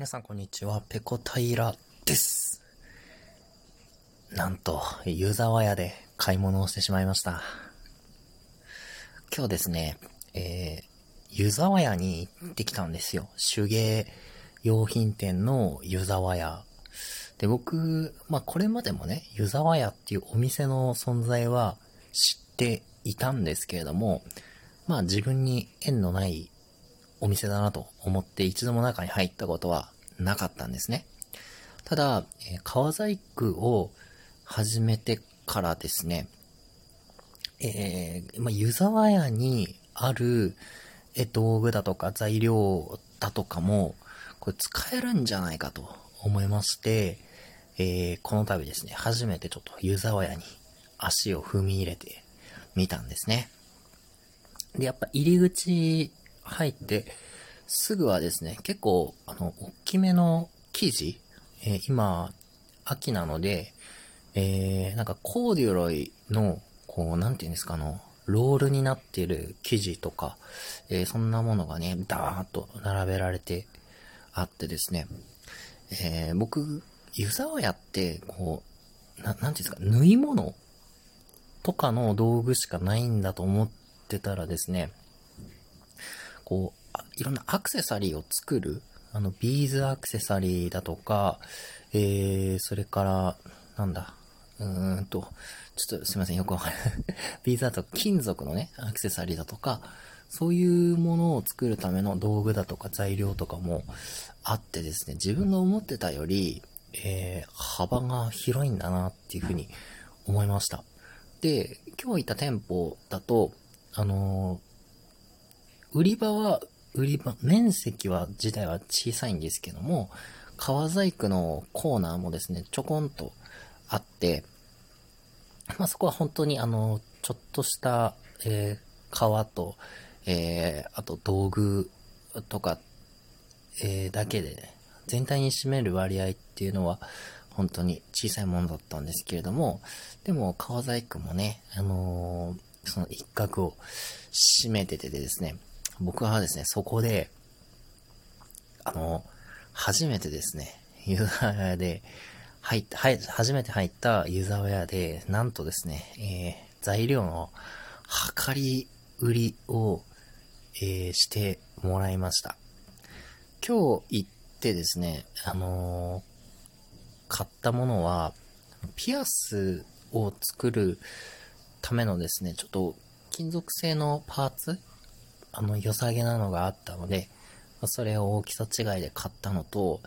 皆さんこんにちは、ペコ平です。なんと、湯沢屋で買い物をしてしまいました。今日ですね、えー、湯沢屋に行ってきたんですよ。手芸用品店の湯沢屋。で、僕、まあ、これまでもね、湯沢屋っていうお店の存在は知っていたんですけれども、まあ、自分に縁のないお店だなと思って一度も中に入ったことはなかったんですね。ただ、え、革細工を始めてからですね、えー、まあ、湯沢屋にある、え、道具だとか材料だとかも、これ使えるんじゃないかと思いまして、えー、この度ですね、初めてちょっと湯沢屋に足を踏み入れてみたんですね。で、やっぱ入り口入って、すぐはですね、結構、あの、大きめの生地、えー、今、秋なので、えー、なんかコーデュロイの、こう、なんていうんですか、あの、ロールになってる生地とか、えー、そんなものがね、ダーッと並べられてあってですね、えー、僕、湯沢屋って、こう、な、なんていうんですか、縫い物とかの道具しかないんだと思ってたらですね、こう、いろんなアクセサリーを作る、あの、ビーズアクセサリーだとか、えー、それから、なんだ、うーんと、ちょっとすいません、よくわかる。ビーズだと金属のね、アクセサリーだとか、そういうものを作るための道具だとか材料とかもあってですね、自分の思ってたより、えー、幅が広いんだなっていうふうに思いました。で、今日行った店舗だと、あのー、売り場は売り場、面積は、自体は小さいんですけども、革細工のコーナーもですね、ちょこんとあって、まあ、そこは本当にあの、ちょっとした、えー、革と、えー、あと道具とか、えー、だけで、ね、全体に占める割合っていうのは、本当に小さいものだったんですけれども、でも、革細工もね、あのー、その一角を占めててですね、僕はですね、そこで、あの、初めてですね、ユーザー屋で、入った、はい、初めて入ったユーザー屋で、なんとですね、えー、材料の量り売りを、えー、してもらいました。今日行ってですね、あのー、買ったものは、ピアスを作るためのですね、ちょっと金属製のパーツあの、良さげなのがあったので、それを大きさ違いで買ったのと、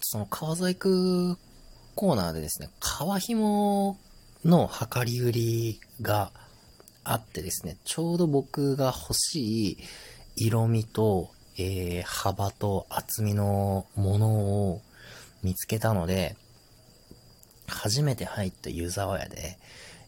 その革細工コーナーでですね、革紐の量り売りがあってですね、ちょうど僕が欲しい色味と、えー、幅と厚みのものを見つけたので、初めて入ったユーザーウェアで、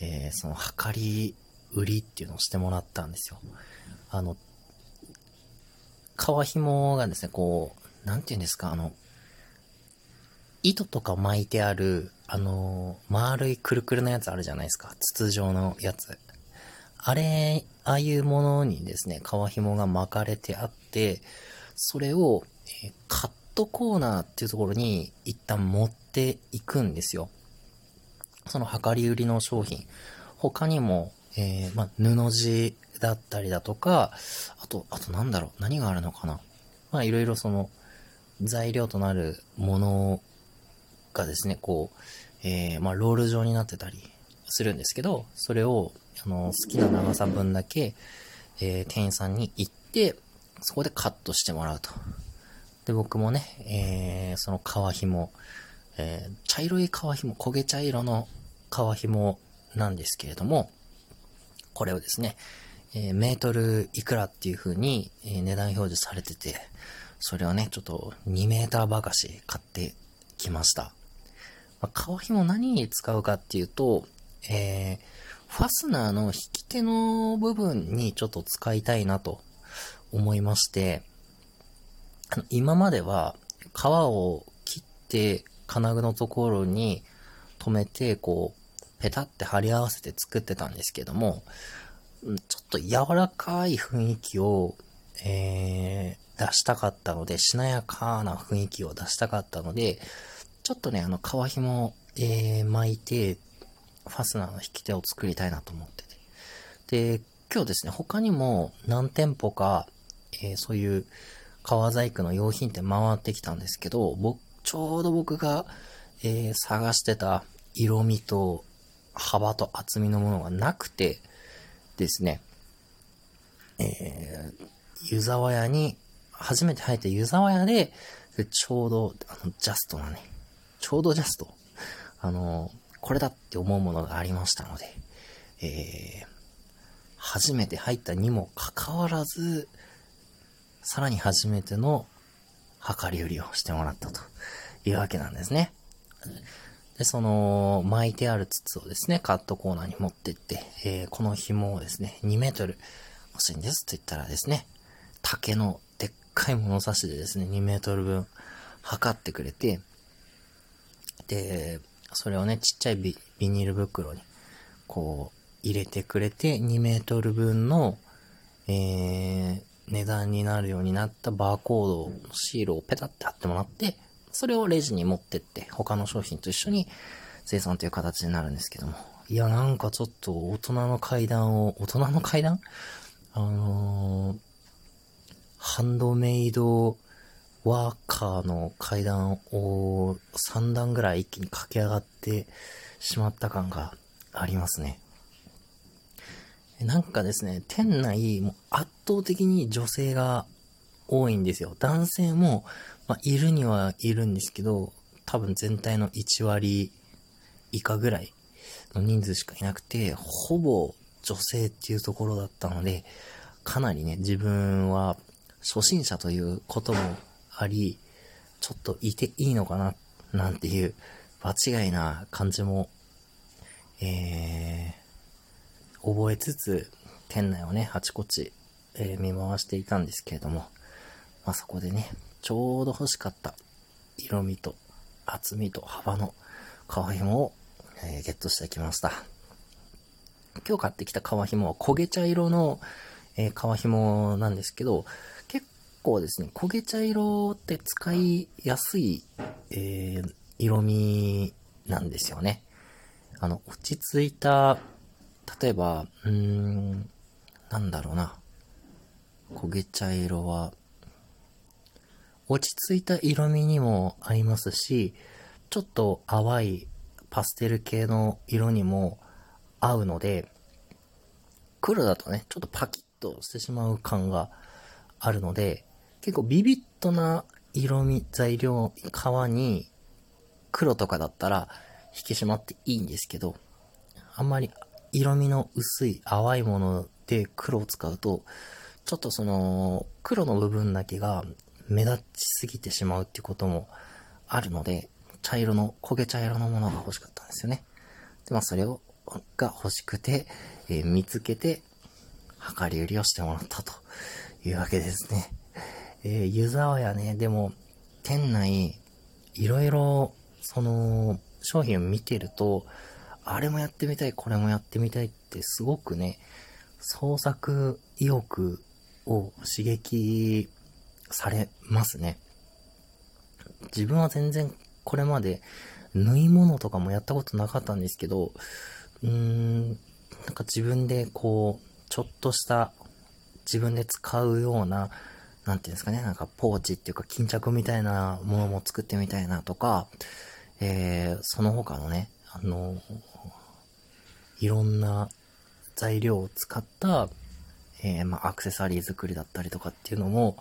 えー、その量り売りっていうのをしてもらったんですよ。あの、革紐がですね、こう、なんて言うんですか、あの、糸とか巻いてある、あの、丸いくるくるのやつあるじゃないですか。筒状のやつ。あれ、ああいうものにですね、革紐が巻かれてあって、それを、えカットコーナーっていうところに一旦持っていくんですよ。その量り売りの商品。他にも、えー、ま布地だったりだとか、あと、あとなんだろう、何があるのかな。まあいろいろその、材料となるものがですね、こう、えー、まあロール状になってたりするんですけど、それを、あの、好きな長さ分だけ、えー、店員さんに行って、そこでカットしてもらうと。で、僕もね、えー、その皮紐、えー、茶色い皮紐、焦げ茶色の皮紐なんですけれども、これをですね、えー、メートルいくらっていう風に、え、値段表示されてて、それをね、ちょっと2メーターばかし買ってきました。まあ、革紐何に使うかっていうと、えー、ファスナーの引き手の部分にちょっと使いたいなと思いまして、あの今までは皮を切って金具のところに止めて、こう、ペタって貼り合わせて作ってたんですけども、ちょっと柔らかい雰囲気を、え出したかったので、しなやかな雰囲気を出したかったので、ちょっとね、あの、皮紐、えー、巻いて、ファスナーの引き手を作りたいなと思ってて。で、今日ですね、他にも何店舗か、えー、そういう革細工の用品店回ってきたんですけど、僕、ちょうど僕が、えー、探してた色味と幅と厚みのものがなくてですね、えー、湯沢屋に、初めて入った湯沢屋で、ちょうど、あの、ジャストなね、ちょうどジャスト、あの、これだって思うものがありましたので、えー、初めて入ったにもかかわらず、さらに初めての量り売りをしてもらったというわけなんですね。で、その、巻いてある筒をですね、カットコーナーに持ってって、えー、この紐をですね、2メートル欲しいんですと言ったらですね、竹のでっかい物差しでですね、2メートル分測ってくれて、で、それをね、ちっちゃいビニール袋に、こう、入れてくれて、2メートル分の、えー、値段になるようになったバーコードのシールをペタって貼ってもらって、それをレジに持ってって、他の商品と一緒に生産という形になるんですけども。いや、なんかちょっと大人の階段を、大人の階段？あのー、ハンドメイドワーカーの階段を3段ぐらい一気に駆け上がってしまった感がありますね。なんかですね、店内、も圧倒的に女性が多いんですよ。男性も、まあ、いるにはいるんですけど、多分全体の1割以下ぐらいの人数しかいなくて、ほぼ女性っていうところだったので、かなりね、自分は初心者ということもあり、ちょっといていいのかな、なんていう場違いな感じも、えー、覚えつつ、店内をね、あちこち、えー、見回していたんですけれども、まあ、そこでね、ちょうど欲しかった色味と厚みと幅の革紐を、えー、ゲットしてきました。今日買ってきた革紐は焦げ茶色の、えー、革紐なんですけど、結構ですね、焦げ茶色って使いやすい、えー、色味なんですよね。あの、落ち着いた、例えば、うーん、なんだろうな。焦げ茶色は、落ち着いた色味にも合いますし、ちょっと淡いパステル系の色にも合うので、黒だとね、ちょっとパキッとしてしまう感があるので、結構ビビッドな色味、材料、革に黒とかだったら引き締まっていいんですけど、あんまり色味の薄い淡いもので黒を使うと、ちょっとその黒の部分だけが目立ちすぎてしまうっていうこともあるので、茶色の、焦げ茶色のものが欲しかったんですよね。で、まあそれを、が欲しくて、えー、見つけて、量り売りをしてもらったというわけですね。えー、湯沢屋ね、でも、店内、いろいろ、その、商品を見てると、あれもやってみたい、これもやってみたいってすごくね、創作意欲を刺激されますね。自分は全然これまで縫い物とかもやったことなかったんですけど、うーん、なんか自分でこう、ちょっとした自分で使うような、なんていうんですかね、なんかポーチっていうか巾着みたいなものも作ってみたいなとか、えー、その他のね、あの、いろんな材料を使った、えー、まあ、アクセサリー作りだったりとかっていうのも、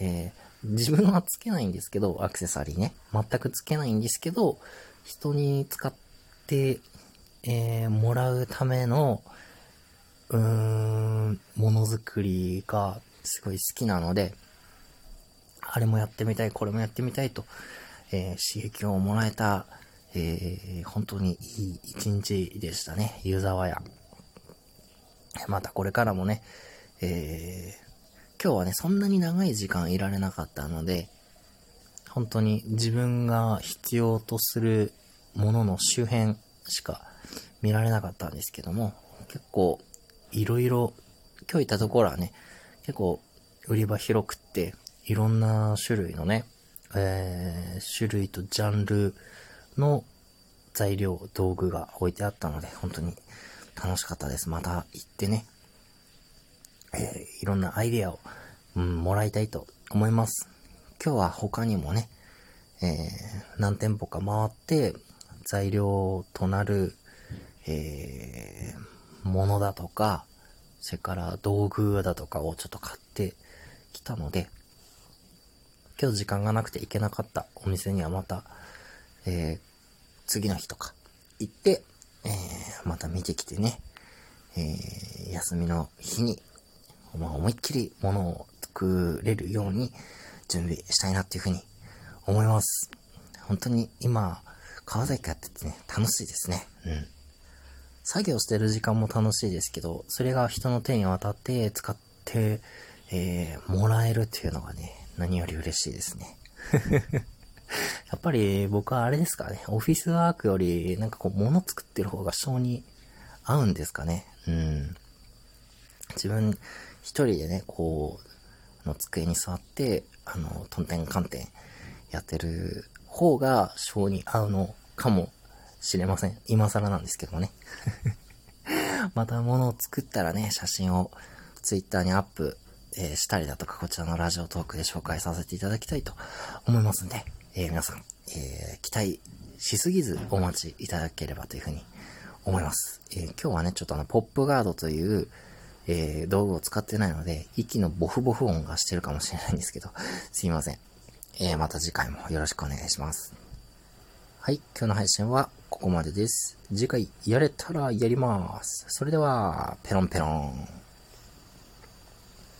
えー、自分はつけないんですけど、アクセサリーね。全くつけないんですけど、人に使って、えー、もらうための、うーん、ものづくりがすごい好きなので、あれもやってみたい、これもやってみたいと、えー、刺激をもらえた、えー、本当にいい一日でしたね、湯沢屋。またこれからもね、え、今日はね、そんなに長い時間いられなかったので、本当に自分が必要とするものの周辺しか見られなかったんですけども、結構いろいろ、今日行ったところはね、結構売り場広くって、いろんな種類のね、えー、種類とジャンルの材料、道具が置いてあったので、本当に楽しかったです。また行ってね、えー、いろんなアイデアを、うん、もらいたいと思います。今日は他にもね、えー、何店舗か回って、材料となる、えー、ものだとか、それから道具だとかをちょっと買ってきたので、今日時間がなくて行けなかったお店にはまた、えー、次の日とか行って、えー、また見てきてね、えー、休みの日に、まあ、思いっきり物を作れるように準備したいなっていうふうに思います。本当に今、川崎やっててね、楽しいですね。うん。作業してる時間も楽しいですけど、それが人の手に渡って使って、えー、もらえるっていうのがね、何より嬉しいですね。やっぱり僕はあれですかね、オフィスワークよりなんかこう物作ってる方が性に合うんですかね。うん。自分一人でね、こう、の机に座って、あの、トンテンカンテンやってる方が性に合うのかもしれません。今更なんですけどね。また物を作ったらね、写真をツイッターにアップ、えー、したりだとか、こちらのラジオトークで紹介させていただきたいと思いますんで、えー、皆さん、えー、期待しすぎずお待ちいただければというふうに思います。え今日はね、ちょっとあの、ポップガードという、え道具を使ってないので、息のボフボフ音がしてるかもしれないんですけど、すいません。えまた次回もよろしくお願いします。はい、今日の配信はここまでです。次回やれたらやります。それでは、ペロンペロン。